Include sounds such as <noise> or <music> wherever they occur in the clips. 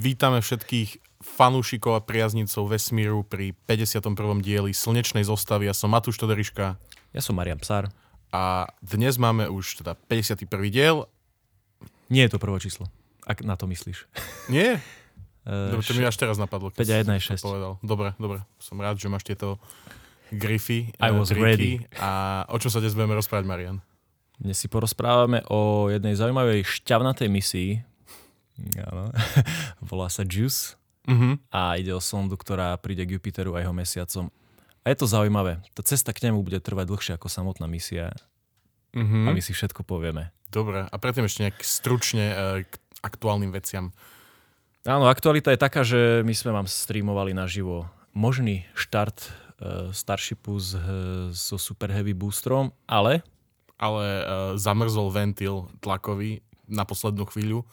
Vítame všetkých fanúšikov a priaznicov vesmíru pri 51. dieli Slnečnej zostavy. Ja som Matúš Toderiška. Ja som Marian Psár. A dnes máme už teda 51. diel. Nie je to prvé číslo, ak na to myslíš. <laughs> Nie? Uh, Dobre, to mi až teraz napadlo. 5 a 1 je 6. Povedal. Dobre, dobre. Som rád, že máš tieto grify. I was ready. A o čom sa dnes budeme rozprávať, Marian? Dnes si porozprávame o jednej zaujímavej šťavnatej misii. Áno. <laughs> Volá sa JUICE. Uh-huh. A ide o sondu, ktorá príde k Jupiteru a jeho mesiacom. A je to zaujímavé. Tá cesta k nemu bude trvať dlhšie ako samotná misia. Uh-huh. A my si všetko povieme. Dobre. A predtým ešte nejak stručne uh, k aktuálnym veciam. Áno, aktualita je taká, že my sme vám streamovali naživo možný štart uh, Starshipu s, uh, so Super Heavy boostrom, ale... Ale uh, zamrzol ventil tlakový na poslednú chvíľu,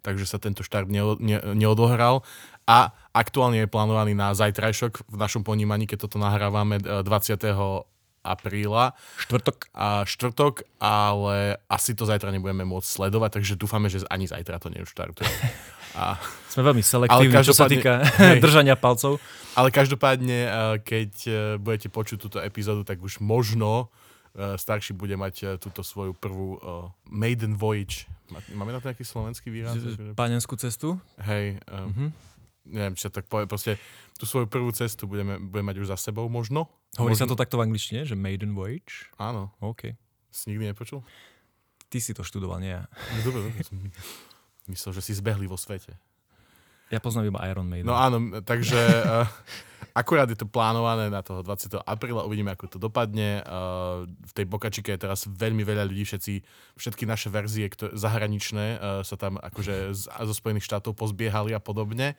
takže sa tento štart ne, ne, neodohral. A aktuálne je plánovaný na zajtrajšok v našom ponímaní, keď toto nahrávame 20 apríla. Štvrtok. A štvrtok, ale asi to zajtra nebudeme môcť sledovať, takže dúfame, že ani zajtra to neuštartuje. <laughs> A... Sme veľmi selektívni, čo sa týka hej, <laughs> <laughs> držania palcov. Ale každopádne, eh, keď eh, budete počuť túto epizódu, tak už možno starší bude mať túto svoju prvú maiden voyage. Máme na to nejaký slovenský výraz? Pánenskú cestu? Hej. Uh, uh-huh. Neviem, sa tak povie. Proste tú svoju prvú cestu budeme, budeme mať už za sebou možno. Hovorí možno... sa to takto v angličtine, že maiden voyage? Áno. OK. Si nikdy nepočul? Ty si to študoval, nie ja. Dobre, dobre. Myslel, že si zbehli vo svete. Ja poznám iba Iron Maiden. No áno, takže uh, <laughs> akurát je to plánované na toho 20. apríla, uvidíme, ako to dopadne. Uh, v tej Bokačike je teraz veľmi veľa ľudí, všetci, všetky naše verzie ktoré, zahraničné uh, sa tam akože z, zo Spojených štátov pozbiehali a podobne.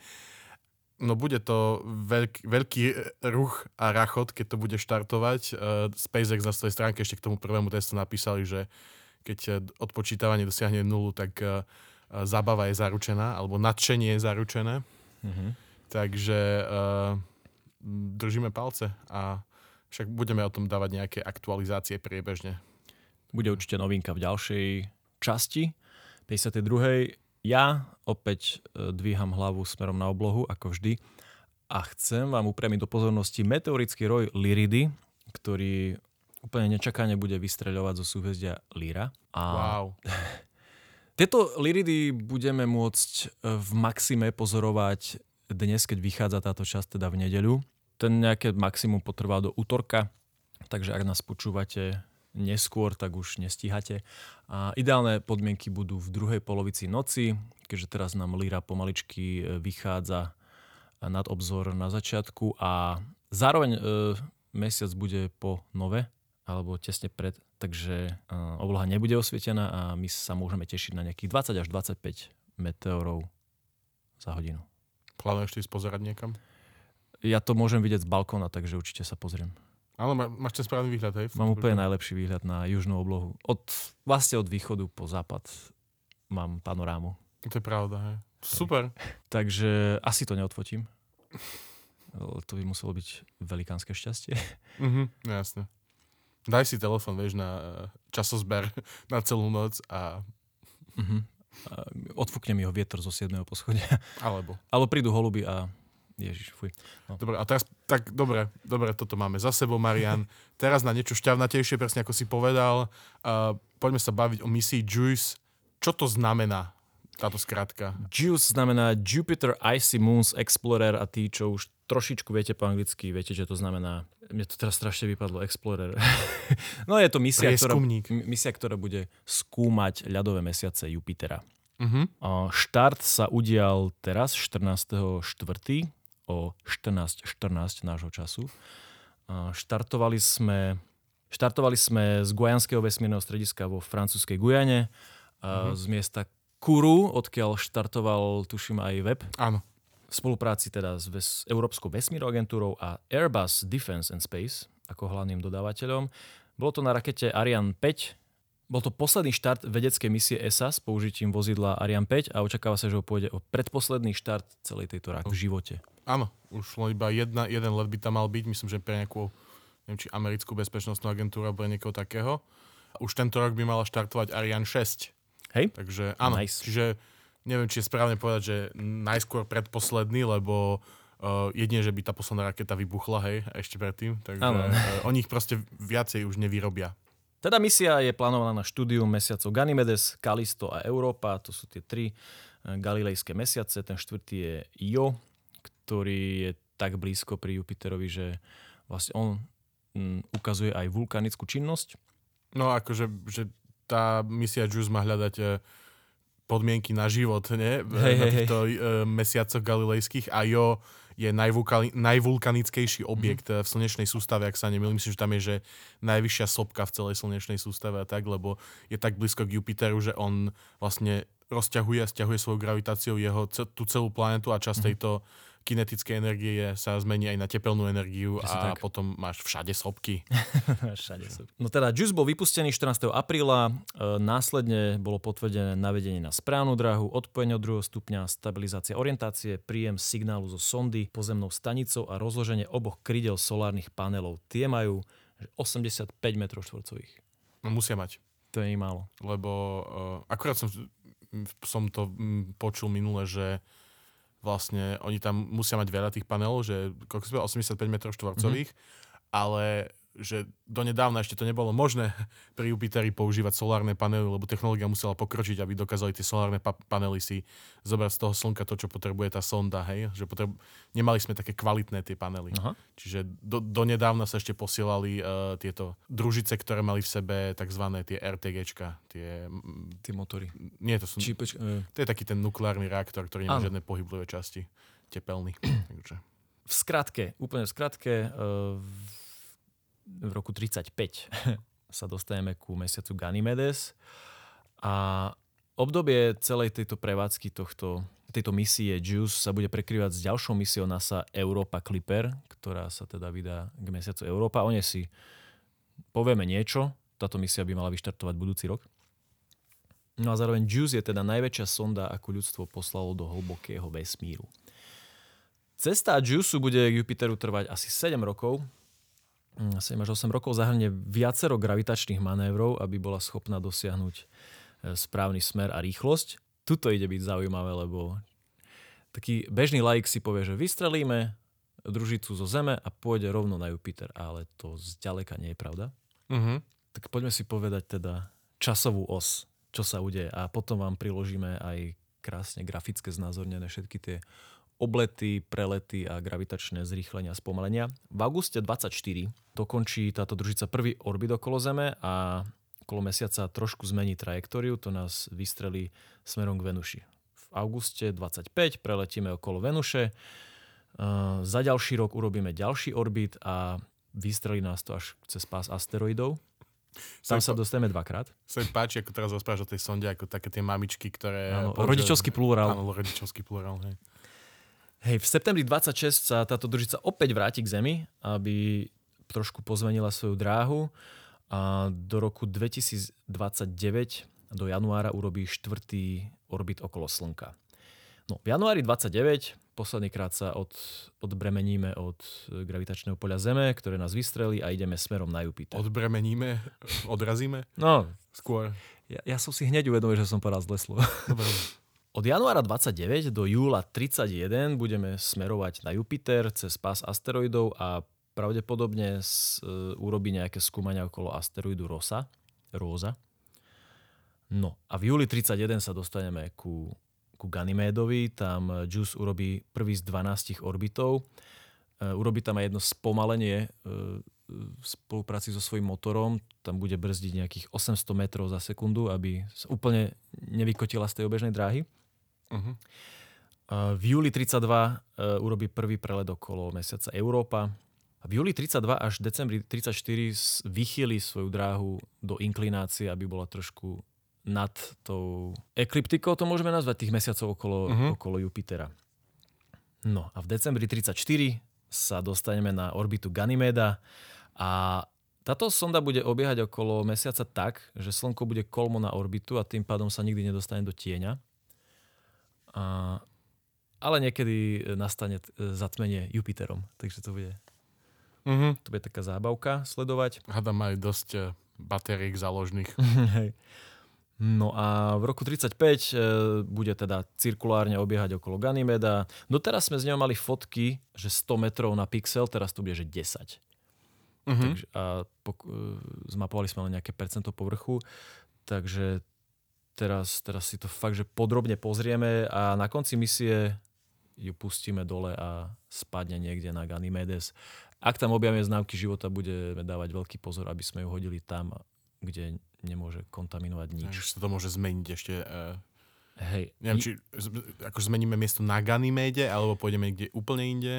No bude to veľk, veľký ruch a rachot, keď to bude štartovať. Uh, SpaceX na svojej stránke ešte k tomu prvému testu napísali, že keď odpočítavanie dosiahne nulu, tak uh, zabava je zaručená, alebo nadšenie je zaručené. Mm-hmm. Takže uh, držíme palce a však budeme o tom dávať nejaké aktualizácie priebežne. Bude určite novinka v ďalšej časti, 52. Ja opäť uh, dvíham hlavu smerom na oblohu, ako vždy. A chcem vám upriamiť do pozornosti meteorický roj Lyridy, ktorý úplne nečakane bude vystreľovať zo súhvezdia Lyra. A wow. <laughs> Tieto liridy budeme môcť e, v maxime pozorovať dnes, keď vychádza táto časť, teda v nedeľu. Ten nejaké maximum potrvá do útorka, takže ak nás počúvate neskôr, tak už nestíhate. A ideálne podmienky budú v druhej polovici noci, keďže teraz nám Lira pomaličky e, vychádza nad obzor na začiatku a zároveň e, mesiac bude po nove, alebo tesne pred, takže uh, obloha nebude osvietená a my sa môžeme tešiť na nejakých 20 až 25 meteorov za hodinu. Plánuješ ty pozerať niekam? Ja to môžem vidieť z balkóna, takže určite sa pozriem. Áno, má, máš ten správny výhľad, hej? Mám úplne najlepší výhľad na južnú oblohu. Od, vlastne od východu po západ mám panorámu. To je pravda, hej. Super. <laughs> Takže asi to neodfotím. <laughs> To by muselo byť velikánske šťastie. Mhm, jasne. Daj si telefon, vieš, na eh, časozber <laughs> na celú noc a... Uh-huh. Odfúkne mi ho vietor zo 7. poschodia. <laughs> Alebo. Alebo prídu holuby a... Ježiš, fuj. No. Dobre, a teraz, tak dobre, dobre, toto máme za sebou, Marian. <laughs> Teraz na niečo šťavnatejšie, presne ako si povedal. Uh, poďme sa baviť o misii JUICE. Čo to znamená, táto skratka? JUICE znamená Jupiter Icy Moons Explorer a tí, čo už trošičku viete po anglicky, viete, že to znamená mne to teraz strašne vypadlo, Explorer. <laughs> no je to misia ktorá, misia, ktorá bude skúmať ľadové mesiace Jupitera. Uh-huh. Štart sa udial teraz, 14.4. o 14.14 14 nášho času. Štartovali sme, štartovali sme z Guajanského vesmírneho strediska vo francúzskej Gujane, uh-huh. z miesta Kuru, odkiaľ štartoval, tuším, aj web. Áno v spolupráci teda s Ves- Európskou vesmírnou agentúrou a Airbus Defence and Space ako hlavným dodávateľom. Bolo to na rakete Ariane 5. Bol to posledný štart vedeckej misie ESA s použitím vozidla Ariane 5 a očakáva sa, že ho pôjde o predposledný štart celej tejto rakety v živote. Áno, už iba jedna, jeden let by tam mal byť, myslím, že pre nejakú neviem, či americkú bezpečnostnú agentúru alebo niekoho takého. Už tento rok by mala štartovať Ariane 6. Hej. Takže áno, nice. čiže neviem, či je správne povedať, že najskôr predposledný, lebo uh, jedine, že by tá posledná raketa vybuchla, hej, ešte predtým. Takže uh, oni ich proste viacej už nevyrobia. Teda misia je plánovaná na štúdium mesiacov Ganymedes, Kalisto a Európa. To sú tie tri uh, galilejské mesiace. Ten štvrtý je Io, ktorý je tak blízko pri Jupiterovi, že vlastne on ukazuje aj vulkanickú činnosť. No akože že tá misia JUICE má hľadať uh, podmienky na život, ne? Hej, na hej, týchto uh, mesiacoch galilejských a jo je najvulkani- najvulkanickejší objekt mm-hmm. v slnečnej sústave, ak sa nemýlim. Myslím, že tam je že najvyššia sopka v celej slnečnej sústave a tak, lebo je tak blízko k Jupiteru, že on vlastne rozťahuje a stiahuje svojou gravitáciou jeho, tú celú planetu a časť mm-hmm. tejto kinetické energie sa zmení aj na tepelnú energiu a tak. potom máš všade sopky. <laughs> všade sopky. No teda JUICE bol vypustený 14. apríla, e, následne bolo potvrdené navedenie na správnu dráhu, odpojenie od druhého stupňa, stabilizácia orientácie, príjem signálu zo sondy, pozemnou stanicou a rozloženie oboch krydel solárnych panelov. Tie majú 85 m štvorcových. No musia mať. To je málo. Lebo uh, akurát som, som to počul minule, že vlastne oni tam musia mať veľa tých panelov, že 85 m štvorcových, mm-hmm. ale že donedávna ešte to nebolo možné <laughs> pri Jupiteri používať solárne panely, lebo technológia musela pokročiť, aby dokázali tie solárne pa- panely si zobrať z toho slnka to, čo potrebuje tá sonda, hej? Že potreb... Nemali sme také kvalitné tie panely. Aha. Čiže do, donedávna sa ešte posielali uh, tieto družice, ktoré mali v sebe tzv. tie RTGčka. Tie, tie motory. Nie, to sú... Čípeč, uh... To je taký ten nukleárny reaktor, ktorý nemá žiadne pohybové časti. Tepelný. <clears throat> Takže. V skratke, úplne v skratke, uh, v roku 35 <laughs> sa dostaneme ku mesiacu Ganymedes a obdobie celej tejto prevádzky tohto, tejto misie JUICE sa bude prekrývať s ďalšou misiou NASA Europa Clipper, ktorá sa teda vydá k mesiacu Európa. O nej si povieme niečo. Táto misia by mala vyštartovať budúci rok. No a zároveň JUICE je teda najväčšia sonda, ako ľudstvo poslalo do hlbokého vesmíru. Cesta JUICE bude k Jupiteru trvať asi 7 rokov, 7 až 8 rokov zahrnie viacero gravitačných manévrov, aby bola schopná dosiahnuť e, správny smer a rýchlosť. Tuto ide byť zaujímavé, lebo taký bežný laik si povie, že vystrelíme družicu zo Zeme a pôjde rovno na Jupiter, ale to zďaleka nie je pravda. Uh-huh. Tak poďme si povedať teda časovú os, čo sa udeje a potom vám priložíme aj krásne grafické znázornené všetky tie oblety, prelety a gravitačné zrýchlenia a spomalenia. V auguste 24 dokončí táto družica prvý orbit okolo Zeme a okolo mesiaca trošku zmení trajektóriu, to nás vystrelí smerom k Venuši. V auguste 25 preletíme okolo Venuše, za ďalší rok urobíme ďalší orbit a vystrelí nás to až cez pás asteroidov. Tam sa dostaneme dvakrát. Sa mi páči, ako teraz rozprávaš o tej sonde, ako také tie mamičky, ktoré... Áno, rodičovský plurál. Áno, rodičovský plurál, hej. Hej, v septembri 26 sa táto družica opäť vráti k Zemi, aby trošku pozmenila svoju dráhu a do roku 2029 do januára urobí štvrtý orbit okolo Slnka. No, v januári 29 posledný krát sa od, odbremeníme od gravitačného poľa Zeme, ktoré nás vystrelí a ideme smerom na Jupiter. Odbremeníme? Odrazíme? No. Skôr. Ja, ja som si hneď uvedomil, že som povedal zle slovo. <laughs> Od januára 29 do júla 31 budeme smerovať na Jupiter cez pás asteroidov a pravdepodobne s, uh, urobí nejaké skúmania okolo asteroidu Rosa, Róza. No a v júli 31 sa dostaneme ku, ku Ganymédovi, tam JUICE urobí prvý z 12 orbitov. Uh, urobí tam aj jedno spomalenie uh, v spolupráci so svojím motorom, tam bude brzdiť nejakých 800 metrov za sekundu, aby sa úplne nevykotila z tej obežnej dráhy. Uh-huh. V júli 32 uh, urobí prvý prelet okolo mesiaca Európa. V júli 32 až decembri 34 vychýli svoju dráhu do inklinácie, aby bola trošku nad tou ekliptikou, to môžeme nazvať tých mesiacov okolo, uh-huh. okolo Jupitera. No a v decembri 34 sa dostaneme na orbitu Ganymeda a táto sonda bude obiehať okolo mesiaca tak, že Slnko bude kolmo na orbitu a tým pádom sa nikdy nedostane do tieňa. A, ale niekedy nastane zatmenie Jupiterom, takže to bude, uh-huh. to bude taká zábavka sledovať. Hada majú dosť e, batériek záložných. <laughs> Hej. No a v roku 35 e, bude teda cirkulárne obiehať okolo Ganymeda. Doteraz sme z neho mali fotky, že 100 metrov na pixel, teraz to bude, že 10. Mhm. Takže, a pok- e, zmapovali sme len nejaké percento povrchu, takže teraz, teraz si to fakt, že podrobne pozrieme a na konci misie ju pustíme dole a spadne niekde na Ganymedes. Ak tam objavíme známky života, budeme dávať veľký pozor, aby sme ju hodili tam, kde nemôže kontaminovať nič. Takže sa to môže zmeniť ešte. Uh, Hej. neviem, či ako zmeníme miesto na Ganymede, alebo pôjdeme niekde úplne inde.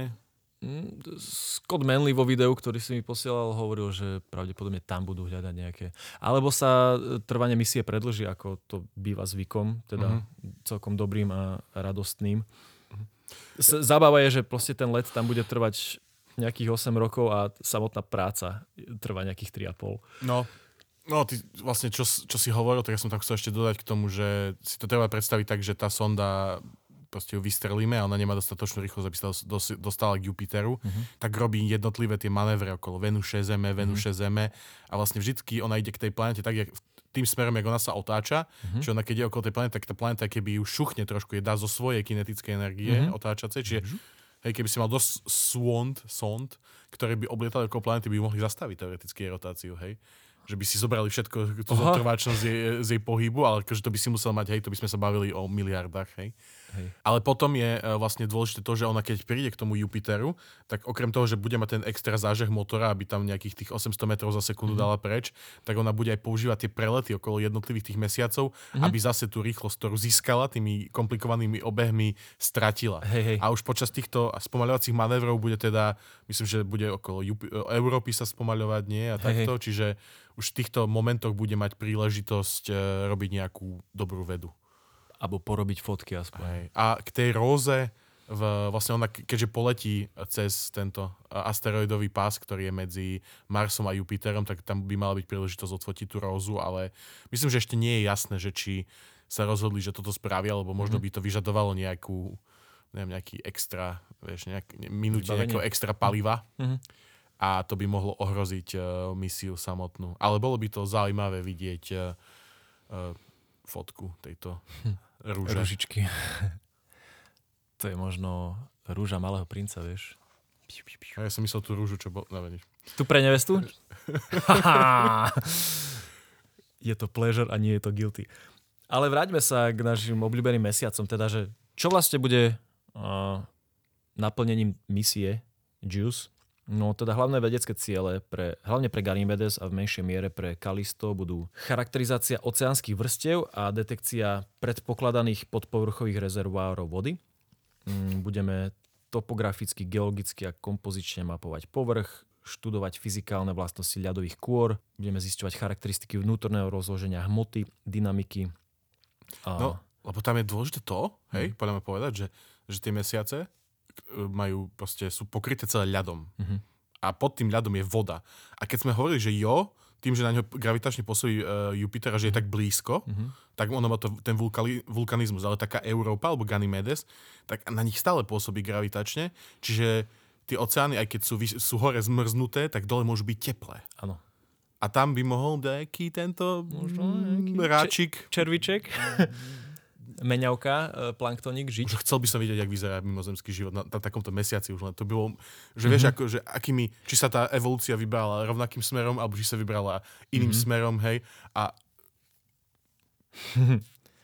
Mm, Scott Manley vo videu, ktorý si mi posielal, hovoril, že pravdepodobne tam budú hľadať nejaké. Alebo sa e, trvanie misie predlží, ako to býva zvykom, teda Mhm. celkom dobrým a radostným. S- Zabáva je, že proste ten let tam bude trvať nejakých 8 rokov a samotná práca trvá nejakých 3,5. No, no ty vlastne, čo, čo si hovoril, tak ja som tam chcel ešte dodať k tomu, že si to treba predstaviť tak, že tá sonda proste ju vystrelíme a ona nemá dostatočnú rýchlosť, aby sa dos- dos- dostala k Jupiteru, Mhm. tak robí jednotlivé tie manévre okolo Venuše, Zeme, Venuše, Zeme a vlastne vždycky ona ide k tej planete tak, jak tým smerom, jak ona sa otáča, Mhm. čiže ona keď ide okolo tej planety, tak tá planeta keby ju šuchne trošku, je dá zo svojej kinetickej energie Mhm. otáčacej, čiže hej, keby si mal dosť sond, sond, ktoré by oblietali okolo planety, by ju mohli zastaviť teoreticky rotáciu, hej. Že by si zobrali všetko, tú Aha. zotrvačnosť z jej, z jej pohybu, ale akože to by si musel mať, hej, to by sme sa bavili o miliardách, hej. Hej. Ale potom je e, vlastne dôležité to, že ona keď príde k tomu Jupiteru, tak okrem toho, že bude mať ten extra zážeh motora, aby tam nejakých tých 800 metrov za sekundu dala preč, tak ona bude aj používať tie prelety okolo jednotlivých tých mesiacov, aby zase tú rýchlosť, ktorú získala tými komplikovanými obehmi, stratila. Hej, hej. A už počas týchto spomaľovacích manévrov bude teda, myslím, že bude okolo Jupi- e, Európy sa spomaľovať, nie? A Hej, takto, čiže už v týchto momentoch bude mať príležitosť e, robiť nejakú dobrú vedu. Alebo porobiť fotky aspoň. Hej. A k tej róze, v, vlastne ona, ke- keďže poletí cez tento asteroidový pás, ktorý je medzi Marsom a Jupiterom, tak tam by mala byť príležitosť odfotiť tú rózu, ale myslím, že ešte nie je jasné, že či sa rozhodli, že toto spravia, alebo možno by to vyžadovalo nejakú neviem, nejaký extra, vieš, nejak, Vybavenie. nejakého extra paliva Mhm. a to by mohlo ohroziť uh, misiu samotnú. Ale bolo by to zaujímavé vidieť uh, uh, fotku tejto rúže. Rúžičky. <laughs> to je možno rúža malého princa, vieš. A ja som myslel tú rúžu, čo bol... No. Tu pre nevestu? <laughs> <laughs> Je to pleasure a nie je to guilty. Ale vráťme sa k našim obľúbeným mesiacom, teda, že čo vlastne bude uh, naplnením misie JUICE? No teda hlavné vedecké ciele, pre, hlavne pre Ganymedes a v menšej miere pre Kalisto budú charakterizácia oceánskych vrstiev a detekcia predpokladaných podpovrchových rezervoárov vody. Mm, Budeme topograficky, geologicky a kompozične mapovať povrch, študovať fyzikálne vlastnosti ľadových kôr, budeme zisťovať charakteristiky vnútorného rozloženia hmoty, dynamiky. A... No, lebo tam je dôležité to, hej, podľa mňa povedať, že, že tie mesiace majú proste, sú pokryté celé ľadom. Mhm. A pod tým ľadom je voda. A keď sme hovorili, že jo, tým, že na ňo gravitačne pôsobí uh, Jupiter a že je tak blízko, Mhm. tak ono má to ten vulkali, vulkanizmus, ale taká Európa alebo Ganymedes, tak na nich stále pôsobí gravitačne, čiže tie oceány, aj keď sú, sú hore zmrznuté, tak dole môžu byť teplé. Áno. A tam by mohol nejaký tento Možno nejaký ráčik Červiček, <laughs> meňavka, e, planktonik, žiť. Už chcel by som vidieť, jak vyzerá mimozemský život na, na takomto mesiaci už len. To bylo, že vieš, Mhm. ako, že akými, či sa tá evolúcia vybrala rovnakým smerom, alebo či sa vybrala iným Mhm. smerom, hej. A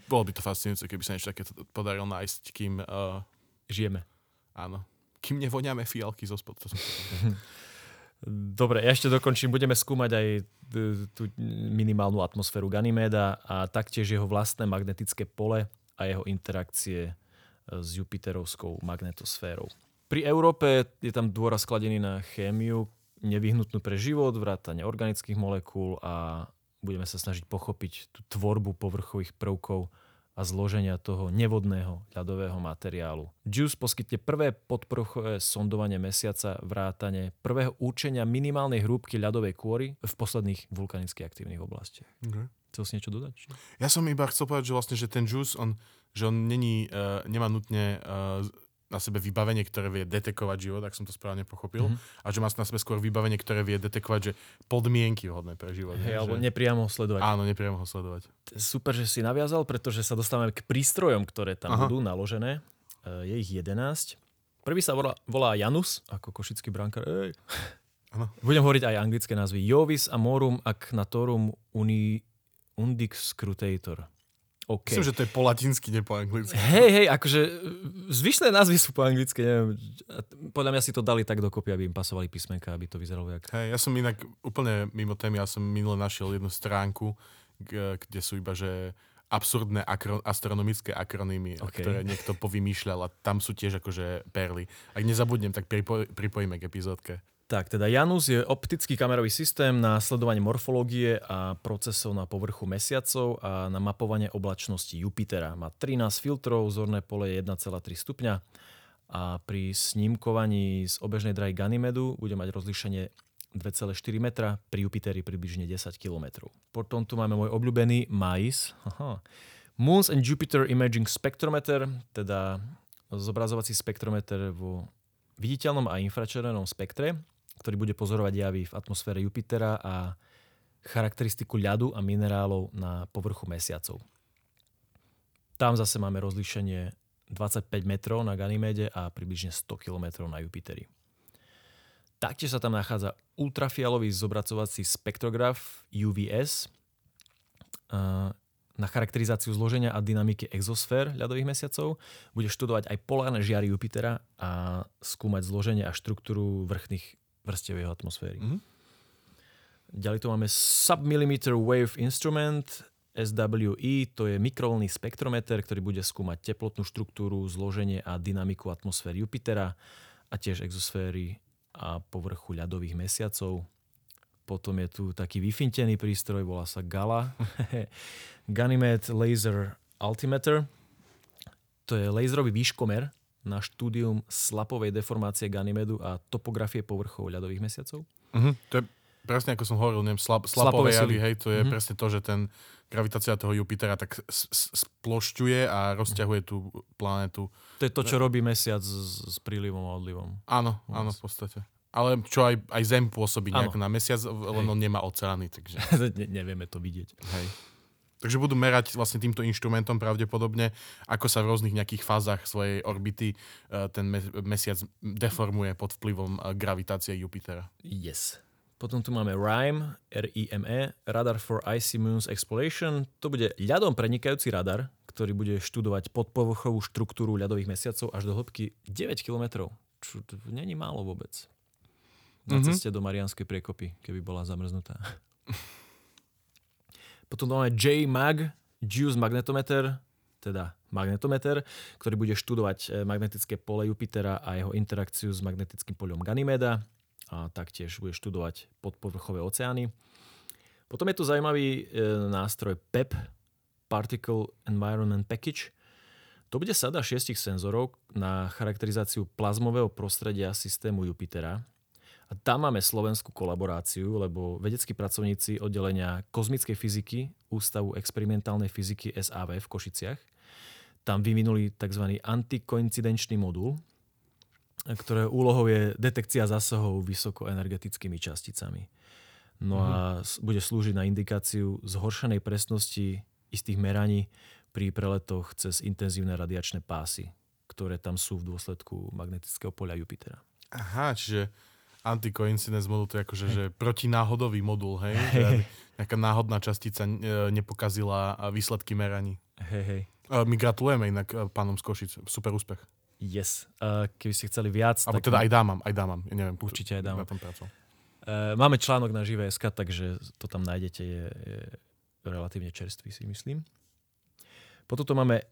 bolo by to fascinujúce, keby sa niečo také podarilo nájsť, kým, uh, Žijeme. áno, kým nevoňame fialky zo spod. To som Dobre, ja ešte dokončím. Budeme skúmať aj t- tú minimálnu atmosféru Ganymeda a taktiež jeho vlastné magnetické pole a jeho interakcie e, s Jupiterovskou magnetosférou. Pri Európe je tam dôraz skladený na chémiu, nevyhnutnú pre život, vrátanie organických molekúl a budeme sa snažiť pochopiť tú tvorbu povrchových prvkov a zloženia toho nevodného ľadového materiálu. JUICE poskytne prvé podpovrchové sondovanie mesiaca vrátane prvého určenia minimálnej hrúbky ľadovej kôry v posledných vulkanicky aktívnych oblastiach. okay. Chcel si niečo dodať? či? Ja som iba chcel povedať, že vlastne, že ten juice, on, že on není, uh, nemá nutne uh, na sebe vybavenie, ktoré vie detekovať život, ak som to správne pochopil, mm-hmm. a že má na sebe skôr vybavenie, ktoré vie detekovať, že podmienky vhodné pre život. Ne? alebo že... nepriamo sledovať. Áno, nepriamo ho sledovať. Super, že si naviazal, pretože sa dostávame k prístrojom, ktoré tam Aha. budú naložené. E, Je ich 11. Prvý sa volá, volá Janus, ako košický brankár. Ej. Budem hovoriť aj anglické názvy. Jovis Amorum Acnatorum Uni, Undix Scrutator. OK. Myslím, že to je po latinsky, nie po anglicky. Hej, hej, akože e, zvyšné názvy sú po anglicky, neviem. Podľa mňa si to dali tak dokopy, aby im pasovali písmenka, aby to vyzeralo jak... Hej, ja som inak úplne mimo témy, ja som minule našiel jednu stránku, kde sú iba, že absurdné akro- astronomické akronymy, OK. ktoré niekto povymýšľal a tam sú tiež akože perly. Ak nezabudnem, tak pripo- pripojíme k epizódke. Tak, teda Janus je optický kamerový systém na sledovanie morfológie a procesov na povrchu mesiacov a na mapovanie oblačnosti Jupitera. Má 13 filtrov, zorné pole je 1,3 stupňa a pri snímkovaní z obežnej drahy Ganymedu bude mať rozlíšenie 2,4 metra, pri Jupiteri približne 10 km. Potom tu máme môj obľúbený MAIS, Aha. Moons and Jupiter Imaging Spectrometer, teda zobrazovací spektrometer vo viditeľnom a infračervenom spektre, ktorý bude pozorovať javy v atmosfére Jupitera a charakteristiku ľadu a minerálov na povrchu mesiacov. Tam zase máme rozlíšenie 25 metrov na Ganymede a približne 100 km na Jupiteri. Taktiež sa tam nachádza ultrafialový zobracovací spektrograf UVS na charakterizáciu zloženia a dynamiky exosfér ľadových mesiacov. Bude študovať aj polárne žiary Jupitera a skúmať zloženie a štruktúru vrchných vrstiev jeho atmosféry. Mhm. Ďalej tu máme Submillimeter Wave Instrument, SWE, to je mikrovlný spektrometer, ktorý bude skúmať teplotnú štruktúru, zloženie a dynamiku atmosféry Jupitera a tiež exosféry a povrchu ľadových mesiacov. Potom je tu taký vyfintený prístroj, volá sa GALA. <laughs> Ganymede Laser Altimeter. To je laserový výškomer na štúdium slapovej deformácie Ganymedu a topografie povrchov ľadových mesiacov. Mhm. To je presne ako som hovoril, neviem, slab, Slapové javy, hej, to je Mhm. presne to, že ten gravitácia toho Jupitera tak splošťuje a rozťahuje tú planetu. To je to, čo robí mesiac s, s prílivom a odlivom. Áno, áno, v podstate. Ale čo aj, aj Zem pôsobí Áno. nejako na mesiac, len Hej. on nemá oceány, takže... <laughs> ne, nevieme to vidieť. Hej. Takže budú merať vlastne týmto inštrumentom pravdepodobne, ako sa v rôznych nejakých fázach svojej orbity eh, ten me- mesiac deformuje pod vplyvom eh, gravitácie Jupitera. Yes. Potom tu máme RIME, R-I-M-E, Radar for Icy Moons Exploration. To bude ľadom prenikajúci radar, ktorý bude študovať podpovrchovú štruktúru ľadových mesiacov až do hĺbky 9 km. Čo to není málo vôbec. Na Mhm. ceste do Marianskej priekopy, keby bola zamrznutá. <laughs> Potom tu máme J-Mag, Juice Magnetometer, teda magnetometer, ktorý bude študovať e, magnetické pole Jupitera a jeho interakciu s magnetickým poľom Ganymeda a taktiež bude študovať podpovrchové oceány. Potom je tu zaujímavý e, nástroj PEP, Particle Environment Package. To bude sada šiestich senzorov na charakterizáciu plazmového prostredia systému Jupitera. A tam máme slovenskú kolaboráciu, lebo vedeckí pracovníci oddelenia kozmickej fyziky Ústavu experimentálnej fyziky SAV v Košiciach tam vyvinuli tzv. antikoincidenčný modul, ktoré úlohou je detekcia zásahov vysokoenergetickými časticami. No a s- bude slúžiť na indikáciu zhoršenej presnosti istých meraní pri preletoch cez intenzívne radiačné pásy, ktoré tam sú v dôsledku magnetického poľa Jupitera. Aha, čiže anti-coincidence modul, to je akože že protináhodový modul, hej? Že Nejaká náhodná častica e, nepokazila a výsledky meraní. Hej, hej. E, My gratulujeme inak e, pánom z Košic. Super úspech. Yes. Keby ste chceli viac, Alebo tak teda aj dámam, aj dámam. Ja neviem, Určite aj dámam. Na tom pracoval. Máme článok na živé.sk, takže to tam nájdete, je, je relatívne čerstvý si myslím. Potom tu máme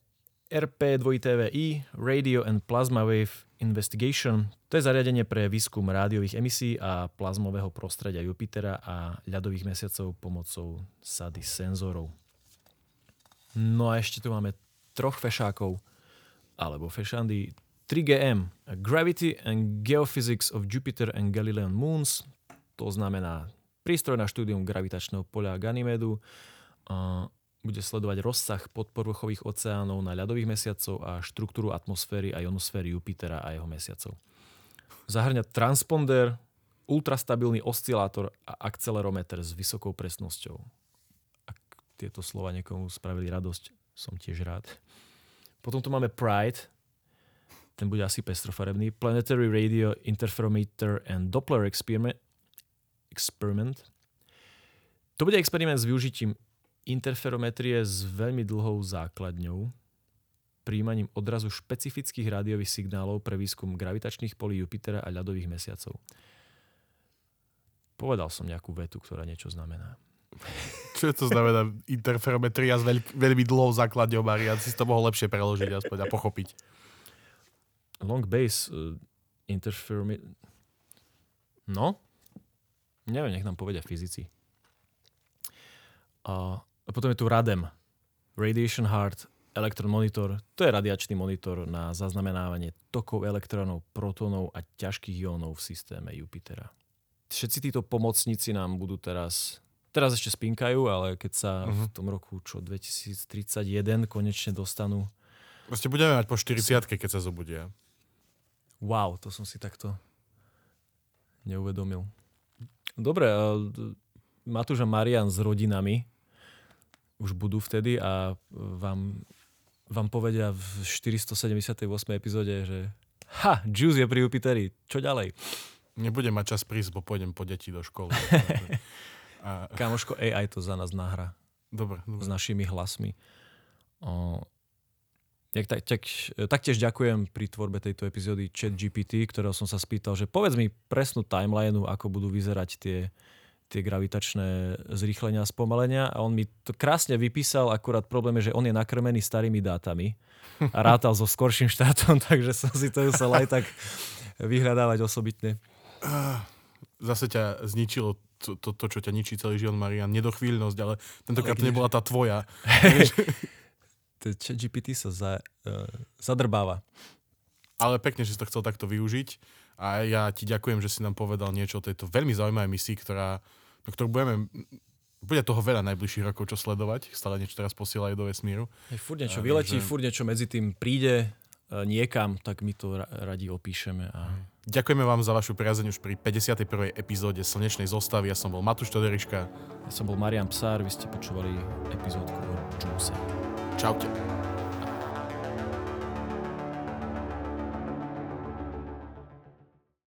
RP2TVI, Radio and Plasma Wave Investigation. To je zariadenie pre výskum rádiových emisí a plazmového prostredia Jupitera a ľadových mesiacov pomocou sady senzorov. No a ešte tu máme troch fešákov, alebo fešandy 3GM, Gravity and Geophysics of Jupiter and Galilean Moons, to znamená prístroj na štúdium gravitačného poľa Ganymedu, bude sledovať rozsah podpovrchových oceánov na ľadových mesiacov a štruktúru atmosféry a ionosféry Jupitera a jeho mesiacov. Zahrňa transponder, ultrastabilný oscilátor a akcelerometer s vysokou presnosťou. Ak tieto slova niekomu spravili radosť, som tiež rád. Potom tu máme Pride, ten bude asi pestrofarebný. Planetary Radio Interferometer and Doppler Experiment. experiment. To bude experiment s využitím interferometrie s veľmi dlhou základňou, príjmaním odrazu špecifických rádiových signálov pre výskum gravitačných polí Jupitera a ľadových mesiacov. Povedal som nejakú vetu, ktorá niečo znamená. Čo to znamená interferometria s veľk- veľmi dlhou základňou, Marian? Si to mohol lepšie preložiť aspoň a pochopiť. Long base uh, interferomet... No? Neviem, nech nám povedia fyzici. A a potom je tu RADEM, Radiation Heart Electron Monitor. To je radiačný monitor na zaznamenávanie tokov elektrónov, protónov a ťažkých iónov v systéme Jupitera. Všetci títo pomocníci nám budú teraz teraz ešte spinkajú, ale keď sa uh-huh. v mhm. tom roku čo 2031 konečne dostanú. Proste budeme mať po 40 keď sa zobudia. Wow, to som si takto neuvedomil. Dobre, Matúš a Marian s rodinami už budú vtedy a vám, vám povedia v 478. epizóde, že ha, Juice je pri Jupiteri, čo ďalej? Nebudem mať čas prísť, bo pôjdem po deti do školy. <laughs> a... Kamoško, AI to za nás nahra. Dobre, dobre. S našimi hlasmi. O, tak, tak, tak, taktiež ďakujem pri tvorbe tejto epizódy chat GPT, ktorého som sa spýtal, že povedz mi presnú timeline, ako budú vyzerať tie, tie gravitačné zrýchlenia a spomalenia a on mi to krásne vypísal, akurát problém je, že on je nakrmený starými dátami a rátal so skorším štátom, <laughs> takže som si to musel aj tak vyhľadávať osobitne. Zase ťa zničilo to, to, to čo ťa ničí celý život, Marian, nedochvíľnosť, ale tentokrát ale nebola tá tvoja. GPT <laughs> sa za, uh, zadrbáva. Ale pekne, že si to chcel takto využiť a ja ti ďakujem, že si nám povedal niečo o tejto veľmi zaujímavej misii, ktorá, no, ktorú budeme bude toho veľa najbližších rokov čo sledovať. Stále niečo teraz posielajú do vesmíru. Hej, furt niečo vyletí, že... furt niečo medzi tým príde e, niekam, tak my to radi opíšeme. A... Ďakujeme vám za vašu priazeň už pri 51. epizóde Slnečnej zostavy. Ja som bol Matúš Toderiška. Ja som bol Marian Psár, vy ste počúvali epizódku o Juice. Čaute.